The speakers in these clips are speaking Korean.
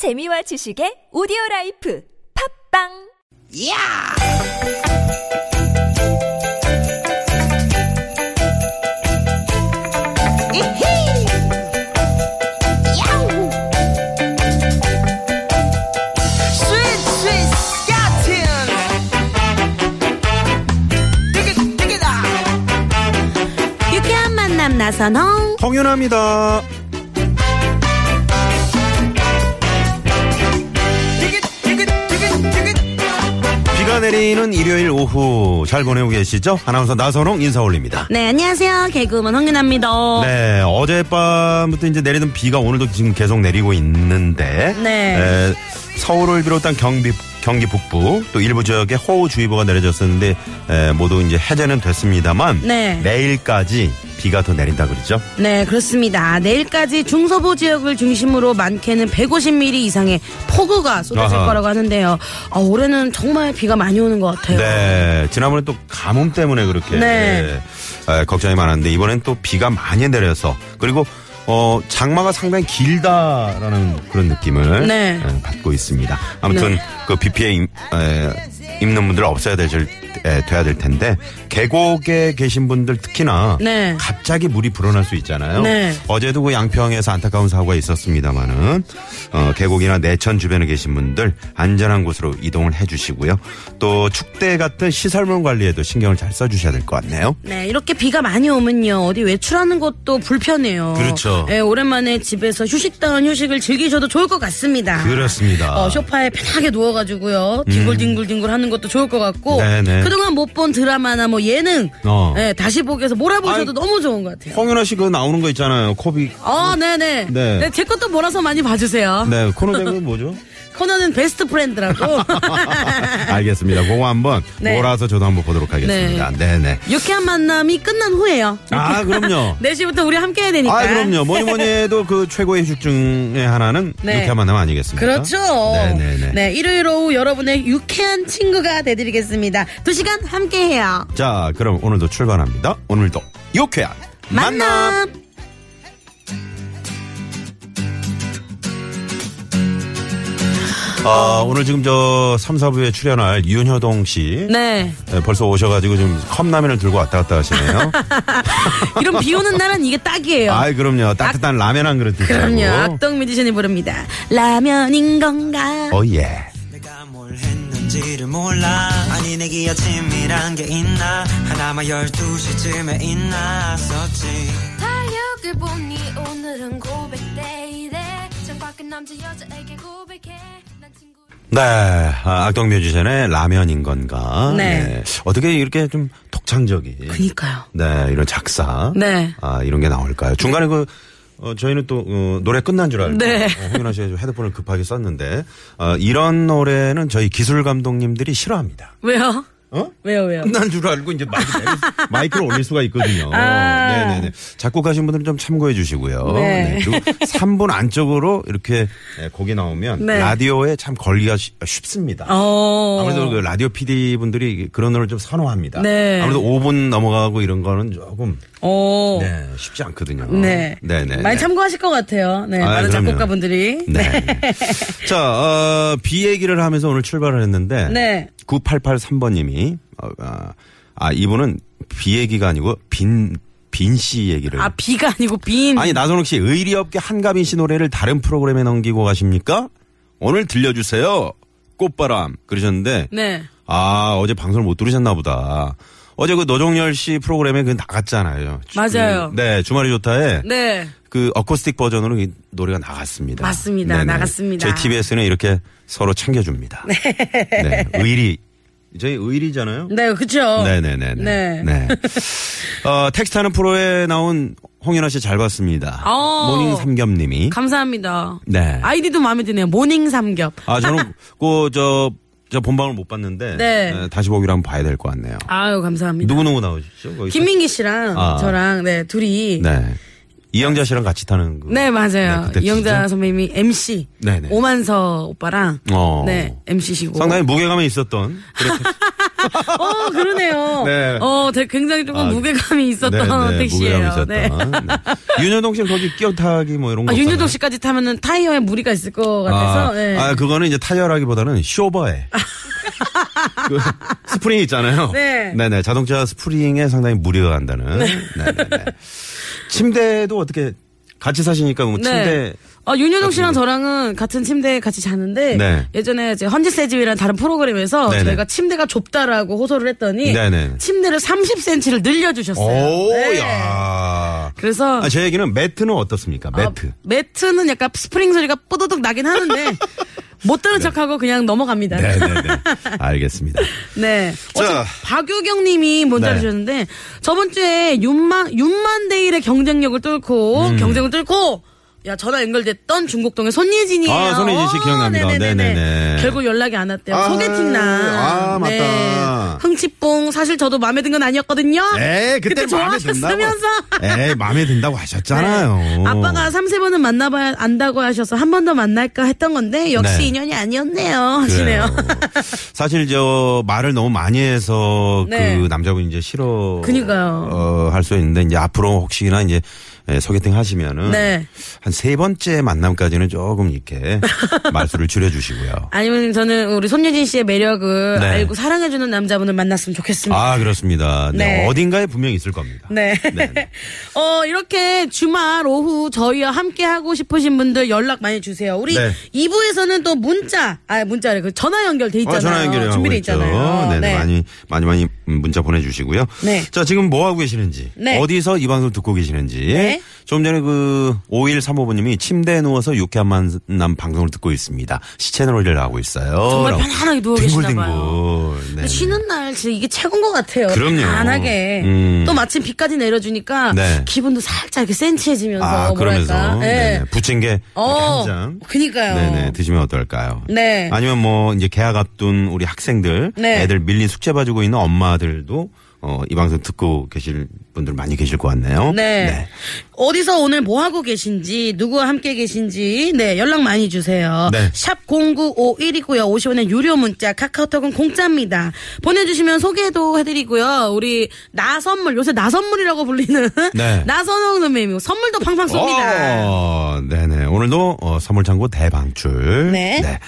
재미와 지식의 오디오 라이프 팝빵 야! 이히! 야우! 스윗 스윗 스카틴! 디귿 디귿아! 유쾌한 만남 나선홍 홍윤아입니다. 비가 내리는 일요일 오후 잘 보내고 계시죠? 아나운서 나선홍 인사 올립니다. 네 안녕하세요 개그우먼 홍윤아입니다 네, 어젯밤부터 이제 내리던 비가 오늘도 지금 계속 내리고 있는데, 네. 에, 서울을 비롯한 경기 경기 북부 또 일부 지역에 호우주의보가 내려졌었는데 에, 모두 이제 해제는 됐습니다만 네. 내일까지 비가 더 내린다 그러죠? 네 그렇습니다 내일까지 중서부 지역을 중심으로 많게는 150mm 이상의 폭우가 쏟아질 아하. 거라고 하는데요 아, 올해는 정말 비가 많이 오는 것 같아요 네, 지난번에 또 가뭄 때문에 그렇게 네. 에, 걱정이 많았는데 이번엔 또 비가 많이 내려서 그리고 어 장마가 상당히 길다라는 그런 느낌을 네. 에, 받고 있습니다. 아무튼 네. 그 비 피해 입는 분들 없어야 될 에, 돼야 될 텐데 계곡에 계신 분들 특히나 네. 갑자기 물이 불어날 수 있잖아요. 네. 어제도 그 양평에서 안타까운 사고가 있었습니다만은 어, 계곡이나 내천 주변에 계신 분들 안전한 곳으로 이동을 해주시고요. 또 축대 같은 시설물 관리에도 신경을 잘 써주셔야 될 것 같네요. 네, 이렇게 비가 많이 오면요. 어디 외출하는 것도 불편해요. 그렇죠. 네, 오랜만에 집에서 휴식다운 휴식을 즐기셔도 좋을 것 같습니다. 그렇습니다. 어, 소파에 편하게 누워가지고요. 뒹굴뒹굴뒹굴 하는 것도 좋을 것 같고. 음. 네 네. 그동안 못 본 드라마나 뭐 예능. 어. 네, 다시 보기 위해서 몰아보셔도 아이, 너무 좋은 것 같아요. 홍윤화 씨 그 나오는 거 있잖아요. 코빅. 어, 네네. 네. 네. 제 것도 몰아서 많이 봐주세요. 네, 코너 제목이 뭐죠? 코너는 best friend라고. 알겠습니다. 그거 한번 네. 몰아서 저도 한번 보도록 하겠습니다. 네, 네. 유쾌한 만남이 끝난 후에요. 아, 그럼요. 4시부터 우리 함께 해야 되니까. 아, 그럼요. 뭐니 뭐니 해도 그 최고의 휴식 중에 하나는 네. 유쾌한 만남 아니겠습니까? 그렇죠. 네네네. 네, 일요일 오후 여러분의 유쾌한 친구가 되드리겠습니다. 두 시간 함께 해요. 자, 그럼 오늘도 출발합니다. 오늘도 유쾌한 만남. 만남. 아, 오늘 지금 저 3, 4부에 출연할 윤효동 씨. 네. 네, 벌써 오셔가지고 지금 컵라면을 들고 왔다 갔다 하시네요. 이런 비 오는 날은 이게 딱이에요. 아이, 그럼요. 따뜻한 라면 한 그릇 드시고. 그럼요. 악동 뮤지션이 부릅니다. 라면인 건가? 어, 예. 내가 뭘 했는지를 몰라 아니 내게 아침이란 게 있나 하나만 열두 시쯤에 있나었지 달력을 보니 오늘은 고백 데이래 창밖에 남자 여자에게 고백해 네, 아, 악동 뮤지션의 라면인 건가. 네. 어떻게 이렇게 좀 독창적인. 그니까요. 네, 이런 작사. 네. 아, 이런 게 나올까요? 중간에 그, 어, 저희는 또, 어, 노래 끝난 줄 알고. 네. 어, 홍윤아 씨가 좀 헤드폰을 급하게 썼는데, 어, 이런 노래는 저희 기술 감독님들이 싫어합니다. 왜요? 어? 왜요, 왜요? 끝난 줄 알고 이제 마이크, 마이크를 올릴 수가 있거든요. 아. 네네네. 작곡하신 분들은 좀 참고해 주시고요. 네. 그리고 3분 안쪽으로 이렇게 네, 곡이 나오면 네. 라디오에 참 걸기가 쉬- 쉽습니다. 어. 아무래도 그 라디오 PD 분들이 그런 노래를 좀 선호합니다. 네. 아무래도 5분 넘어가고 이런 거는 조금 어. 네, 쉽지 않거든요. 네. 네네. 많이 참고하실 것 같아요. 네. 아, 많은 그럼요. 작곡가 분들이. 네. 자, 어, 비 얘기를 하면서 오늘 출발을 했는데 네. 9883번님이 어, 아, 아, 이분은 비 얘기가 아니고 빈, 빈씨 얘기를. 아, 비가 아니고 빈. 아니, 나선욱 씨, 의리 없게 한가빈 씨 노래를 다른 프로그램에 넘기고 가십니까? 오늘 들려주세요. 꽃바람. 그러셨는데. 네. 아, 어제 방송을 못 들으셨나 보다. 어제 그 노정열 씨 프로그램에 그 나갔잖아요. 맞아요. 그, 네, 주말이 좋다에. 네. 그 어쿠스틱 버전으로 이 노래가 나갔습니다. 맞습니다. 나갔습니다. 저희 TBS는 이렇게 서로 챙겨줍니다. 네. 의리. 저희 의리잖아요. 네, 그쵸. 네네네. 네. 네. 어, 택시라는 프로에 나온 홍윤화 씨 잘 봤습니다. 어. 모닝 삼겹님이. 감사합니다. 네. 아이디도 마음에 드네요. 모닝 삼겹. 아, 저는 그, 저, 저 본방을 못 봤는데. 네. 다시 보기로 한번 봐야 될 것 같네요. 아유, 감사합니다. 누구 누구 나오시죠? 거기서? 김민기 씨랑 아. 저랑 네, 둘이 네, 네. 이영자 씨랑 같이 타는 그. 맞아요. 네, 이영자? 선배님이 MC 네네. 오만석 오빠랑 어. 네, MC시고 상당히 무게감이 있었던. 어, 그러네요. 네. 어, 되게 굉장히 조금 아, 무게감이 있었던 택시예요. 무게감 네. 있었던. 네. 윤여동 씨는 거기 끼어 타기 뭐 이런 거 아, 윤여동 없잖아요. 씨까지 타면은 타이어에 무리가 있을 것 같아서. 아, 네. 아, 그거는 이제 타이어라기보다는 쇼바에. 그 스프링 있잖아요. 네. 네네. 자동차 스프링에 상당히 무리가 간다는. 네. 네네 침대도 어떻게 같이 사시니까 뭐 침대. 어, 윤여동 씨랑 저랑은 같은 침대에 같이 자는데 네. 예전에 이제 헌집 새집이라는 다른 프로그램에서 네네. 저희가 침대가 좁다라고 호소를 했더니 네네. 침대를 30cm를 늘려주셨어요. 오, 네. 야. 그래서 아, 제 얘기는 매트는 어떻습니까? 매트. 어, 매트는 약간 스프링 소리가 뽀드득 나긴 하는데 못 들은 척하고 그냥 넘어갑니다. 네. 네네네. 알겠습니다. 어, 자. 박유경 님이 문자를 네. 주셨는데 저번 주에 윤만 윤만데일의 경쟁력을 뚫고 음. 경쟁을 뚫고 야 전화 연결됐던 중곡동의 손예진이에요. 아, 손예진 씨 어, 기억납니다. 네네네네. 네네네. 결국 연락이 안 왔대요. 아, 소개팅 날. 아, 맞다. 흥치뽕 사실 저도 마음에 든 건 아니었거든요. 에이, 그때 마음에 든다고. 좋아하셨으면서. 에이, 마음에 든다고 하셨잖아요. 네. 아빠가 3, 세번은 만나봐야 안다고 하셔서 한 번 더 만날까 했던 건데 역시 네. 인연이 아니었네요. 하시네요. 사실 저 말을 너무 많이 해서 네. 그 남자분 이제 싫어 그니까요. 어, 할 수 있는데 이제 앞으로 혹시나 이제 예, 소개팅 하시면은 네. 한 세 번째 만남까지는 조금 이렇게 말수를 줄여 주시고요. 아니면 저는 우리 손예진 씨의 매력을 네. 알고 사랑해주는 남자분을 만났으면 좋겠습니다. 아, 그렇습니다. 네. 네. 어딘가에 분명히 있을 겁니다. 네. 네. 어, 이렇게 주말 오후 저희와 함께 하고 싶으신 분들 연락 많이 주세요. 우리 네. 2부에서는 또 문자, 아, 문자래. 그 전화 연결돼 있잖아요. 어, 전화 연결하고 준비돼. 있잖아요. 네. 많이 많이 많이 문자 보내주시고요. 네. 자 지금 뭐 하고 계시는지, 네. 어디서 이 방송 듣고 계시는지. 네. 좀 전에 그 5135번님이 침대에 누워서 유쾌한 만남 방송을 듣고 있습니다. 시체 놀이를 하고 있어요. 정말. 편안하게 누워 계시나. 봐요. 네. 쉬는 날 진짜 이게 최고인 것 같아요. 그럼요. 편안하게. 음. 또 마침 비까지 내려주니까 네. 기분도 살짝 이렇게 센치해지면서 아 그러면서. 네. 네네. 부친 게 어, 한 장. 그니까요. 네네 드시면 어떨까요? 네. 아니면 뭐 이제 개학 앞둔 우리 학생들, 네. 애들 밀린 숙제 봐주고 있는 엄마 들도 어, 이 방송 듣고 계실 분들 많이 계실 것 같네요. 네. 어디서 오늘 뭐 하고 계신지, 누구와 함께 계신지, 네, 연락 많이 주세요. 네. 샵 0951이고요. 50원의 유료 문자, 카카오톡은 공짜입니다. 보내주시면 소개도 해드리고요. 우리 나 선물, 요새 나 선물이라고 불리는 네. 나선홍 선배님, 선물도 팡팡 쏩니다. 어, 네네. 오늘도 어, 선물 창고 대방출. 네.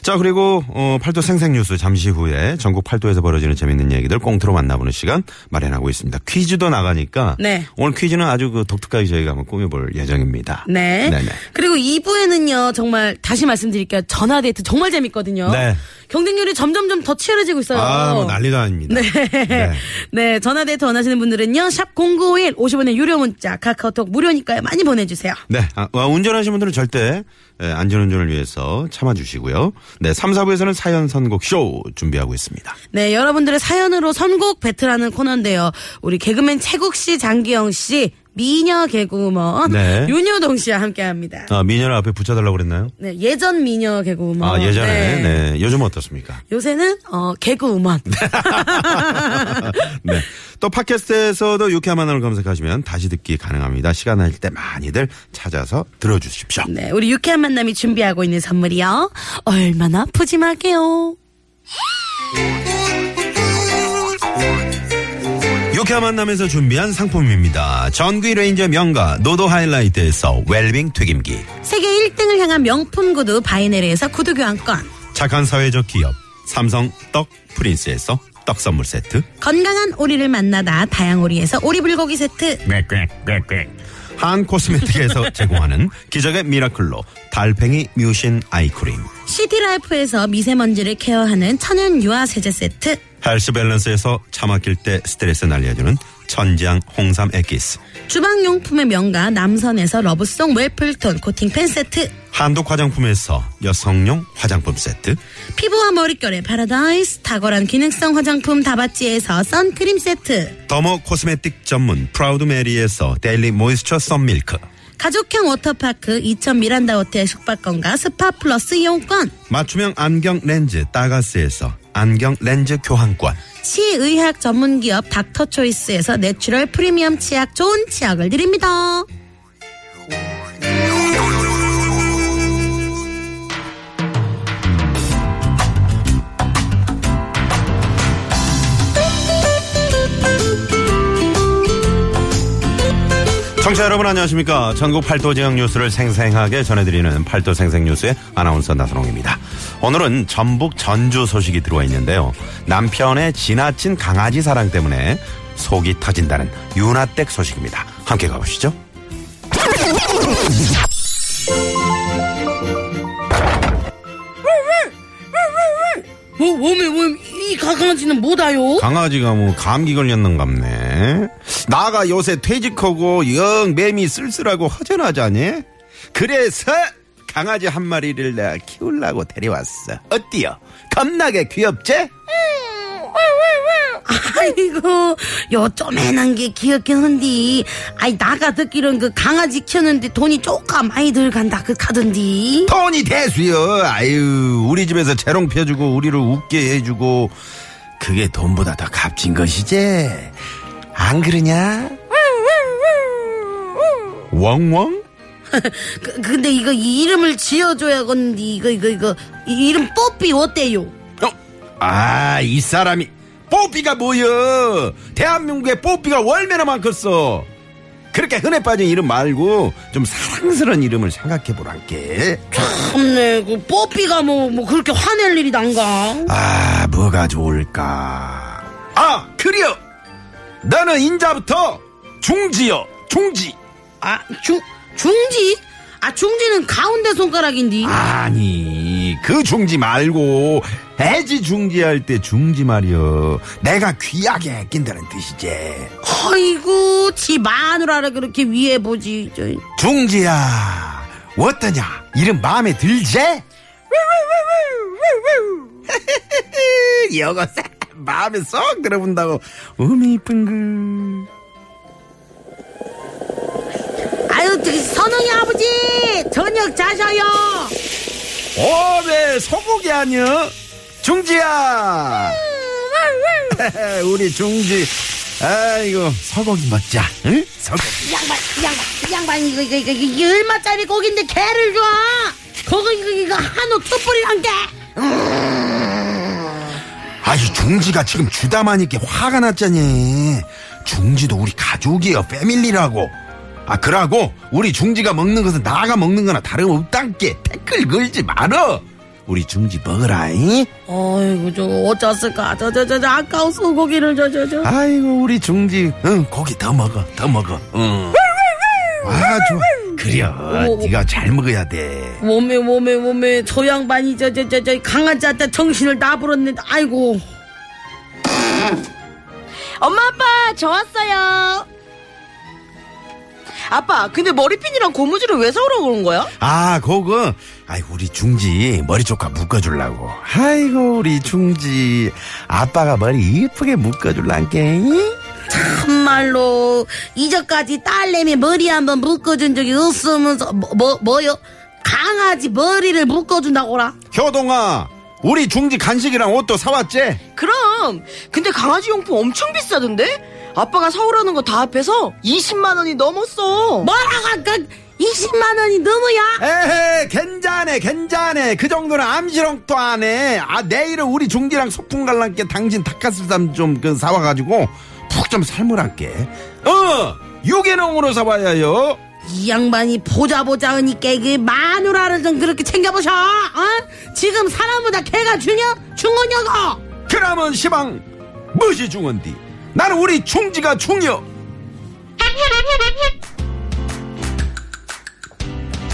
자, 그리고 어, 팔도 생생 뉴스 잠시 후에 전국 팔도에서 벌어지는 재밌는 얘기들 꽁트로 만나보는 시간 마련하고 있습니다. 퀴즈도 나가니까 네. 오늘 퀴즈는 아주 그 독특하게 저희가 한번 꾸며볼 예정입니다. 네. 네네. 그리고 2부에는요, 정말 다시 말씀드릴게요. 전화데이트 정말 재밌거든요. 네. 경쟁률이 점점점 더 치열해지고 있어요. 아, 뭐 난리가 아닙니다. 네. 네. 네. 전화데이트 원하시는 분들은요, 샵 0951, 50원의 유료 문자, 카카오톡 무료니까요. 많이 보내주세요. 네. 아, 아, 운전하시는 분들은 절대 예, 안전운전을 위해서 참아주시고요. 네. 3, 4부에서는 사연 선곡 쇼 준비하고 있습니다. 네, 여러분들의 사연으로 선곡 배틀하는 코너인데요. 우리 개그맨 채국 씨, 장기영 씨, 미녀 개그우먼 네. 윤효동 씨와 함께합니다. 아, 미녀를 앞에 붙여달라고 그랬나요? 네, 예전 미녀 개그우먼. 아, 예전에. 네. 네. 요즘 어떻습니까? 요새는 어 개그우먼. 네. 또 팟캐스트에서도 유쾌한 만남을 검색하시면 다시 듣기 가능합니다. 시간 날 때 많이들 찾아서 들어주십시오. 네, 우리 유쾌한 만남이 준비하고 있는 선물이요. 얼마나 푸짐하게요. 유쾌한 만남에서 준비한 상품입니다. 전기 레인지 명가 노도 하이라이트에서 웰빙 튀김기. 세계 1등을 향한 명품 구두 바이네르에서 구두 교환권. 착한 사회적 기업 삼성 떡 프린스에서 떡 선물 세트. 건강한 오리를 만나다 다양오리에서 오리불고기 세트. 한 코스메틱에서 제공하는 기적의 미라클로 달팽이 뮤신 아이크림. 시티라이프에서 미세먼지를 케어하는 천연 유화 세제 세트. 헬스 밸런스에서 차 막힐 때 스트레스 날려주는 천지양 홍삼 액기스. 주방용품의 명가 남선에서 러브송 웰플톤 코팅팬 세트. 한독 화장품에서 여성용 화장품 세트. 피부와 머릿결의 파라다이스 탁월한 기능성 화장품 다바찌에서 선크림 세트. 더모 코스메틱 전문 프라우드 메리에서 daily moisture sun milk. 가족형 워터파크 이천 미란다 호텔 숙박권과 스파 플러스 이용권. 맞춤형 안경 렌즈 따가스에서 안경 렌즈 교환권. 치의학 전문기업 닥터초이스에서 natural 프리미엄 치약 좋은 치약을 드립니다. 청취자 여러분 안녕하십니까. 전국 팔도 지역 뉴스를 생생하게 전해드리는 팔도 생생 뉴스의 아나운서 나선홍입니다. 오늘은 전북 전주 소식이 들어와 있는데요. 남편의 지나친 강아지 사랑 때문에 속이 터진다는 윤아댁 소식입니다. 함께 가보시죠. 뭐, 몸에, 몸에, 이 강아지는 뭐다요? 강아지가 뭐 감기 걸렸는갑네. 나가 요새 퇴직하고 영 매미 쓸쓸하고 허전하자니? 그래서 강아지 한 마리를 내가 키우려고 데려왔어. 어때요? 겁나게 귀엽지? 아이고, 요 쪼매난 게 귀엽긴 한디. 아이, 나가 듣기로는 그 강아지 키우는데 돈이 조금 많이 들간다, 그 카던디. 돈이 대수요. 아유, 우리 집에서 재롱 펴주고 우리를 웃게 해주고 그게 돈보다 더 값진 것이지. 안 그러냐? 왕왕? 그, 근데 이거 이 이름을 지어줘야겠는데, 이거, 이거, 이거. 이 이름 뽀삐 어때요? 어? 아, 이 사람이 뽀삐가 뭐여? 대한민국에 뽀삐가 얼마나 많겠어. 그렇게 흔해 빠진 이름 말고 좀 사랑스러운 이름을 생각해 보란게. 참네, 그 뽀삐가 뭐, 뭐 그렇게 화낼 일이 난가? 아, 뭐가 좋을까? 아, 그려. 너는 인자부터 중지요. 중지. 아, 중, 중지? 아, 중지는 가운데 손가락인데. 아니, 그 중지 말고 애지 중지할 때 중지 말이여. 내가 귀하게 낀다는 뜻이지. 아이고, 지 마누라를 그렇게 위해 보지. 저. 중지야, 어떠냐? 이름 마음에 들제? 이거 마음에 쏙 들어본다고. 어미 이쁜 그. 아유, 저기 선웅이 아버지! 저녁 자셔요! 어, 왜 소고기 아니여? 중지야! 우리 중지. 아이고, 소고기 먹자. 응? 소고기. 이 양반, 이 양반, 이 양반, 이거, 이거, 이거, 이게 얼마짜리 고기인데 개를 줘! 그거, 이거, 이거, 한우 투뿔이란 게! 아이, 중지가 지금 주다마니께 화가 났잖니. 중지도 우리 가족이여, 패밀리라고. 아, 그러고, 우리 중지가 먹는 것은 나가 먹는 거나 다름없단께. 댓글 걸지 말어. 우리 중지 먹으라잉. 아이고, 저, 어쩌을까. 저, 저, 저, 저, 아까운 소고기를, 저, 저, 저. 아이고, 우리 중지, 응, 고기 더 먹어, 더 먹어, 응. 아, 좋아. 그려, 네가 잘 먹어야 돼. 몸에, 몸에, 몸에, 저 양반이, 저, 저, 저, 저, 강아지한테 정신을 나불었는데, 아이고. 엄마 아빠 저 왔어요. 아빠 근데 머리핀이랑 고무줄을 왜 사오라고 그런 거야? 아, 그거, 아이, 우리 중지 머리 조카 묶어주려고. 아이고, 우리 중지. 아빠가 머리 이쁘게 묶어줄란게. 참말로, 이제까지 딸내미 머리 한번 묶어준 적이 없으면서, 뭐, 뭐, 뭐요? 강아지 머리를 묶어준다고라? 효동아, 우리 중지 간식이랑 옷도 사왔지? 그럼 근데 강아지 용품 엄청 비싸던데? 아빠가 사오라는 거 다 합해서 20만 원이 넘었어. 뭐라고, 그, 20만 원이 넘어야? 에헤, 괜찮네, 괜찮네. 그 정도는 암시렁도 안 해. 아, 내일은 우리 중지랑 소풍 갈란께 당신 닭가슴살 좀 그 사와가지고 푹 좀 삶으란께. 어, 유기농으로 사와야요. 이 양반이 보자 보자 하니까 그 마누라를 좀 그렇게 챙겨보셔, 어? 지금 사람보다 개가 중요? 중요냐고? 그러면 시방, 무엇이 중헌디? 나는 우리 중지가 중요.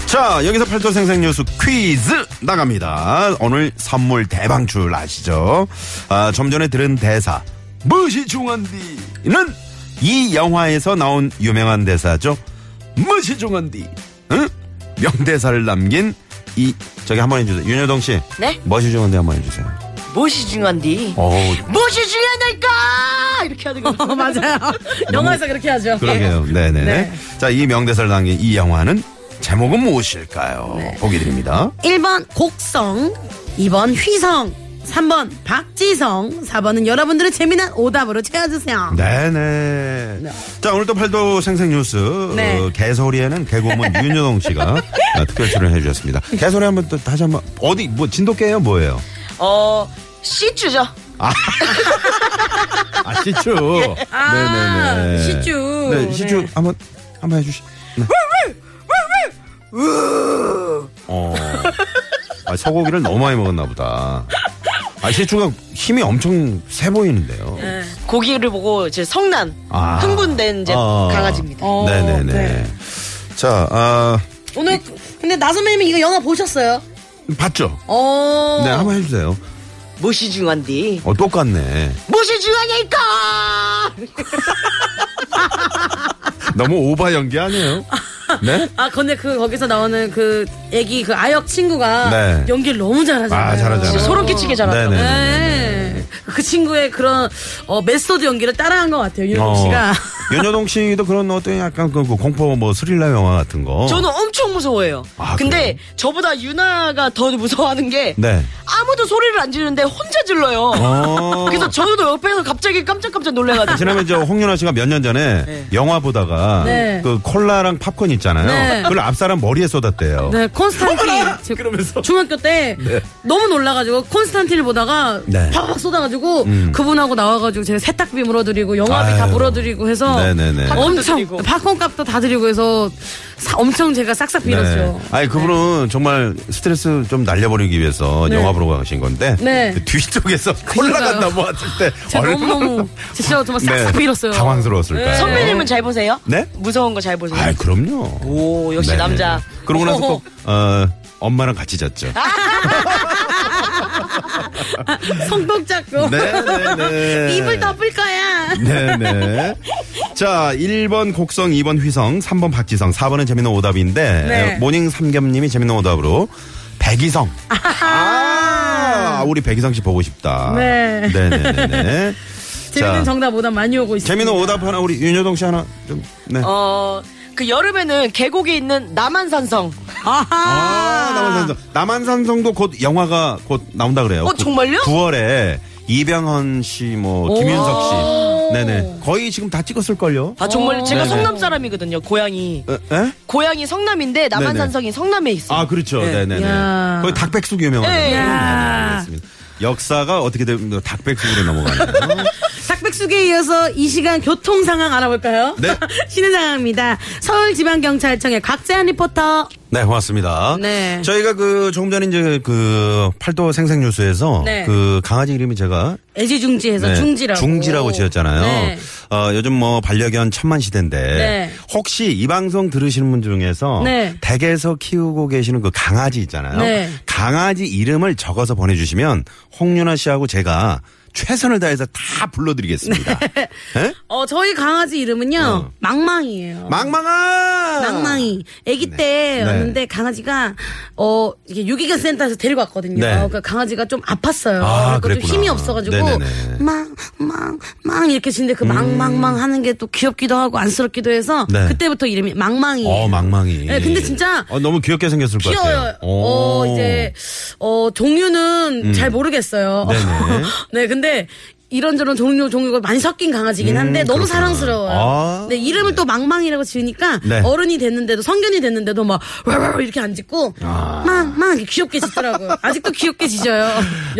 자, 여기서 팔도 생생 뉴스 퀴즈 나갑니다. 오늘 선물 대방출 아시죠? 아, 좀 전에 들은 대사, 무엇이 중헌디는 이 영화에서 나온 유명한 대사죠. 무엇이 중헌디? 응? 명대사를 남긴 이, 저기 한 번 해주세요. 윤여동 씨. 네? 무엇이 중헌디 한 번 해주세요. 무엇이 중요한디? 어 무엇이 중요하니까 이렇게 하는 거. 어, 맞아요. 영화에서 그렇게 하죠. 그러게요. 네네. 네. 자, 이 명대사를 남긴 이 영화는 제목은 무엇일까요? 네. 보기 드립니다. 1번 곡성, 2번 휘성, 3번 박지성, 4번은 여러분들의 재미난 오답으로 채워주세요. 네네. 자, 오늘 또 팔도 생생 뉴스. 네. 어, 개소리에는 개고문 윤여동 씨가 아, 특별 출연해 주셨습니다. 개소리 한번 또 다시 한번, 어디, 뭐, 진돗개예요 뭐예요? 어 시추죠. 아, 시추. 아, 네네네. 시추. 네, 시추 네. 한번 한번 해주시. 네. 어. 아, 소고기를 너무 많이 먹었나 보다. 아, 시추가 힘이 엄청 세 보이는데요. 고기를 보고 이제 성난, 아. 흥분된 이제 아. 강아지입니다. 어, 네네네. 네. 자, 아, 오늘 근데 나선배님이 이거 영화 보셨어요? 봤죠? 어. 네, 한번 해주세요. 무엇이 중요한디? 어, 똑같네. 무엇이 중요하니까! 너무 오바 연기 아니에요? 네? 아 근데 그 거기서 나오는 그 애기 그 아역 친구가 네. 연기를 너무 잘하잖아요. 아, 잘하잖아요. 소름 끼치게 잘하죠. 네네. 네. 그 친구의 그런 어, 메소드 연기를 따라한 것 같아요 어, 씨가. 윤여동 씨도 그런 어떤 약간 그 공포 뭐 스릴러 영화 같은 거. 저는 엄청 무서워해요. 아, 근데 그래요? 저보다 유나가 더 무서워하는 게 네. 아무도 소리를 안 지르는데 혼자 질러요. 어. 그래서 저도 옆에서 갑자기 깜짝깜짝 놀래가지고. 지난번 저 홍윤아 씨가 몇 년 전에 네. 영화 보다가 네. 그 콜라랑 팝콘 있잖아요. 네. 그걸 앞사람 머리에 쏟았대요. 네 콘스탄틴 제- 그러면서. 중학교 때 네. 너무 놀라가지고 콘스탄틴을 보다가 네. 팍팍 쏟아가지고 음. 그분하고 나와가지고 제가 세탁비 물어드리고 영화비 다 아유. 물어드리고 해서 네네네. 엄청 드리고. 팝콘 값도 다 드리고 해서 사- 엄청 제가 싹싹 빌었죠. 네. 아니 그분은 정말 스트레스 좀 날려버리기 위해서 네. 영화 보러 가신 건데 네. 그 뒤쪽에서 콜라가. 넘어왔을 때 제가 너무너무 진짜 정말 싹싹 네, 빌었어요. 당황스러웠을까요? 네. 선배님은 잘 보세요? 네? 무서운 거 잘 보세요? 아 그럼요. 오, 역시 네네. 남자. 그러고 나서. 꼭 어, 엄마랑 같이 잤죠. 손꼭 잡고 네네네. 입을 덮을 거야. 네네. 자, 1번 곡성, 2번 휘성, 3번 박지성, 4번은 재밌는 오답인데, 네. 모닝 삼겹님이 재밌는 오답으로, 백이성. 아, 우리 백이성 씨 보고 싶다. 네. 네네네. 재밌는 자, 정답 오답 많이 오고 있어요. 재밌는 오답 하나, 우리 윤여동 씨 하나, 좀, 네. 어, 그 여름에는 계곡에 있는 남한산성. 아, 남한산성. 남한산성도 곧 영화가 곧 나온다 그래요. 어, 정말요? 9월에 이병헌 씨, 뭐, 김윤석 씨. 네네. 거의 지금 다 찍었을걸요? 아, 정말 제가 네네. 성남 사람이거든요, 고향이. 에? 에? 고향이 성남인데 남한산성이 성남에 있어요. 아, 그렇죠. 네. 네. 네네 야. 거기 닭백숙 유명하죠. 네. 네, 야. 알겠습니다. 역사가 어떻게 되면 닭백숙으로 넘어가네요. 닭백숙에 이어서 이 시간 교통 상황 알아볼까요? 네. 쉬는 상황입니다. 서울지방경찰청의 곽재한 리포터. 네, 고맙습니다. 네. 저희가 그 조금 전에 이제 그 팔도 생생 뉴스에서 네. 그 강아지 이름이 제가 애지중지해서 네, 중지라고. 중지라고 지었잖아요. 네. 어, 요즘 뭐 반려견 천만 시대인데 네. 혹시 이 방송 들으시는 분 중에서 네. 댁에서 키우고 계시는 그 강아지 있잖아요. 네. 강아지 이름을 적어서 보내주시면 홍윤아 씨하고 제가 최선을 다해서 다 불러드리겠습니다. 네? 어, 저희 강아지 이름은요, 어. 망망이에요. 망망아! 망망이. 아기 네. 때 네. 왔는데 강아지가 어 이게 유기견 센터에서 데리고 왔거든요. 네. 그 강아지가 좀 아팠어요. 아, 좀 그랬구나. 힘이 없어가지고 네네네. 망망 망 이렇게 지는데 그 망망망 하는 게 또 귀엽기도 하고 안쓰럽기도 해서 네. 그때부터 이름이 망망이에요. 어, 망망이. 네, 근데 진짜 어, 너무 귀엽게 생겼을 것 귀여워요. 같아요. 어, 오. 이제, 어, 종류는 잘 모르겠어요. 음. 네네. 네, 근데 이런저런 종류, 종류가 많이 섞인 강아지긴 한데 음, 너무 그렇구나. 사랑스러워요. 아, 네, 이름을 또 망망이라고 지으니까 네. 어른이 됐는데도, 성견이 됐는데도 막, 와와와 이렇게 안 짖고, 아. 망, 망, 이렇게 귀엽게 짖더라고요. 아직도 귀엽게 짖어요.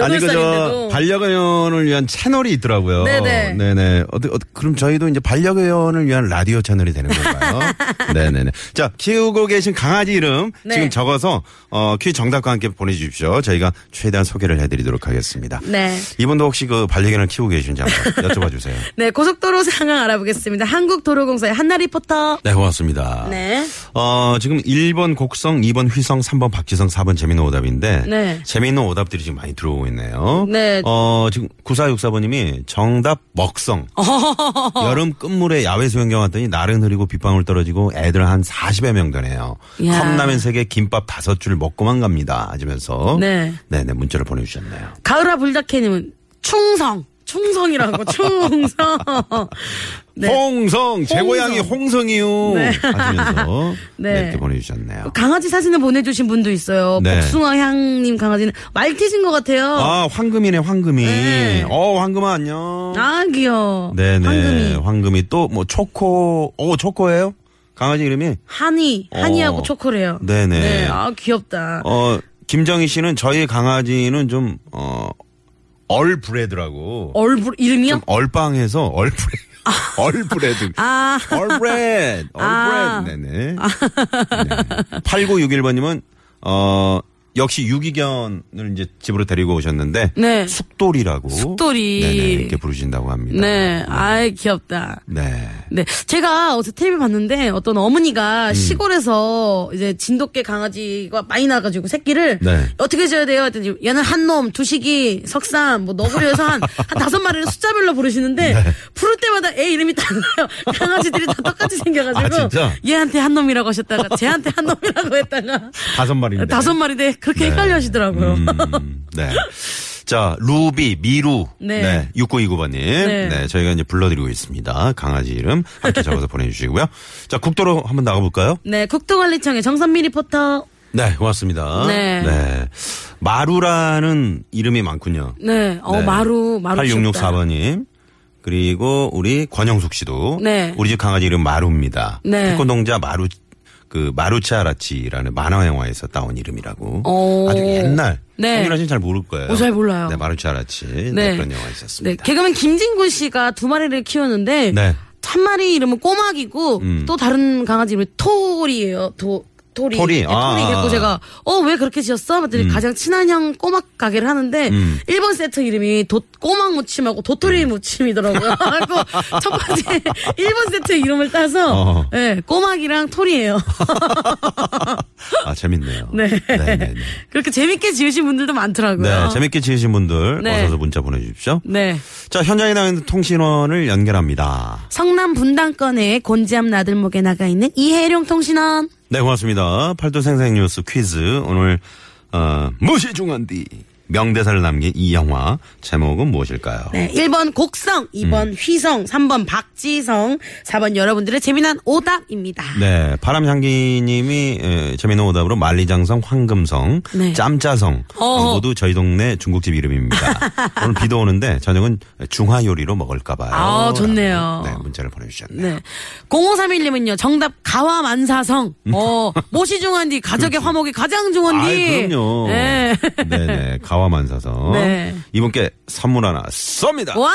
아니, 그, 저, 8살인데도. 반려견을 위한 채널이 있더라고요. 네네. 네네. 어떻게, 어떻게, 그럼 저희도 이제 반려견을 위한 라디오 채널이 되는 건가요? 네네네. 자, 키우고 계신 강아지 이름 네. 지금 적어서, 어, 퀴즈 정답과 함께 보내주십시오. 저희가 최대한 소개를 해드리도록 하겠습니다. 네. 이분도 혹시 그 반려견을 키우 고 계신지 한번 여쭤봐 주세요. 네, 고속도로 상황 알아보겠습니다. 한국도로공사의 한나 리포터. 네, 고맙습니다. 네. 어, 지금 1번 곡성, 2번 휘성, 3번 박지성, 4번 재밌는 오답인데. 네. 재밌는 오답들이 지금 많이 들어오고 있네요. 네. 어, 지금 9464번님이 정답 먹성. 여름 끝물에 야외 수영장 왔더니 날은 흐리고 빗방울 떨어지고 애들 한 40여 명 되네요. 야. 컵라면 3개, 김밥 5줄 먹고만 갑니다. 하시면서. 네. 네네, 문자를 보내주셨네요. 가을아 불닭해님은 충성. 충성이라고, 충성. 네. 홍성, 제 홍성. 고향이 홍성이요. 네. 하시면서 네. 네, 이렇게 보내주셨네요. 강아지 사진을 보내주신 분도 있어요. 네. 복숭아 향님 강아지는 말티즈인 것 같아요. 아, 황금이네, 황금이. 네. 어, 황금아, 안녕. 아, 귀여워. 네네. 황금이. 황금이. 또, 뭐, 초코, 오, 초코예요 강아지 이름이? 한이, 어. 한이하고 초코래요. 네네. 네, 아, 귀엽다. 어, 김정희 씨는 저희 강아지는 좀, 어, 얼브레드라고. 얼불 이름이요? 좀 얼빵해서 얼브레드. 얼브레드. 아. 얼브레드. 아. 얼브레드. 네네. 네. 8961번님은, 어, 역시 유기견을 이제 집으로 데리고 오셨는데. 네. 숙돌이라고. 숙돌이. 네네. 이렇게 부르신다고 합니다. 네, 아이 귀엽다. 네. 네, 제가 어제 텔레비 봤는데 어떤 어머니가 음. 시골에서 이제 진돗개 강아지가 많이 나가지고 새끼를 네. 어떻게 줘야 돼요? 했더니 얘는 한 놈, 두식이, 석삼, 뭐 너구리 해서 한, 한 다섯 마리를 숫자별로 부르시는데 네. 부를 때마다 애 이름이 달라요. 강아지들이 다 똑같이 생겨가지고 아? 얘한테 한 놈이라고 하셨다가 쟤한테 한 놈이라고 했다가 다섯 마리인데. 다섯 마리인데 그렇게 헷갈려 하시더라고요. 음, 네. 자, 루비, 미루. 네. 네. 6929번님. 네. 네. 저희가 이제 불러드리고 있습니다. 강아지 이름 함께 적어서 보내주시고요. 자, 국도로 한번 나가볼까요? 네, 국토관리청의 정선미 리포터. 네, 고맙습니다. 네. 마루라는 이름이 많군요. 네, 어 네. 마루 마루 귀엽다. 8664번님. 그리고 우리 권영숙 씨도. 네. 우리 집 강아지 이름 마루입니다. 네. 태권동자 마루, 그, 마루차라치라는 만화 영화에서 따온 이름이라고. 오. 아주 옛날. 네. 성일아 씨는 잘 모를 거예요. 어, 잘 몰라요. 네, 마루차라치. 네. 네. 그런 영화 네, 있었습니다. 개그맨 김진구 씨가 두 마리를 키우는데 네. 한 마리 이름은 꼬막이고 음. 또 다른 강아지 이름이 토리예요. 도 토리. 토리? 네, 아. 토리. 그래서 제가 어 왜 그렇게 지었어? 했더니 가장 친한 형 꼬막 가게를 하는데 음. 1번 세트 이름이 도, 꼬막 무침하고 도토리 무침이더라고요. 그리고 첫 번째 1번 세트 이름을 따서 어. 네, 꼬막이랑 토리예요. 아, 재밌네요. 네. 네, 네, 네. 그렇게 재밌게 지으신 분들도 많더라고요. 네, 재밌게 지으신 분들 네. 어서서 문자 보내주십시오. 네. 자, 현장에 나가 있는 통신원을 연결합니다. 성남 분당권의 곤지암 나들목에 나가 있는 이혜룡 통신원. 네, 고맙습니다. 팔도 생생 뉴스 퀴즈. 오늘, 어, 무엇이 중요한디? 명대사를 남긴 이 영화. 제목은 무엇일까요? 네, 1번 곡성, 2번 음. 휘성, 3번 박지성, 4번 여러분들의 재미난 오답입니다. 네, 바람향기님이 에, 재미있는 오답으로 만리장성, 황금성, 네. 짬짜성 어허. 모두 저희 동네 중국집 이름입니다. 오늘 비도 오는데 저녁은 중화 요리로 먹을까봐요. 아, 좋네요. 네, 문자를 보내주셨네요. 네. 0531님은요, 정답 가와만사성. 어, 모시 중한디, 가족의 화목이 가장 좋은디. 아이, 그럼요. 네. 네네, 가와만사성. 네. 이분께 선물 하나 쏩니다. 와!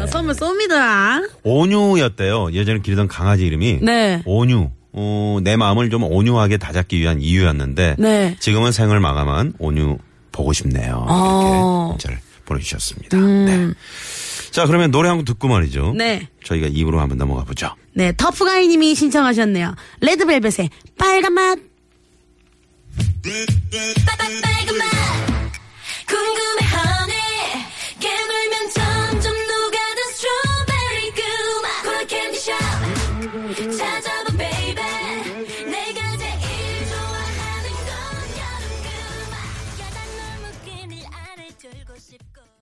네. 선물 쏩니다. 온유였대요. 예전에 기르던 강아지 이름이. 네. 온유. 어, 내 마음을 좀 온유하게 다잡기 위한 이유였는데. 네. 지금은 생을 마감한 온유 보고 싶네요. 이렇게 어. 문자를 보내주셨습니다. 네. 자, 그러면 노래 한 곡 듣고 말이죠. 네. 저희가 입으로 한번 넘어가 보죠. 네, 터프가이님이 신청하셨네요. 레드벨벳의 빨간 맛. 궁금해하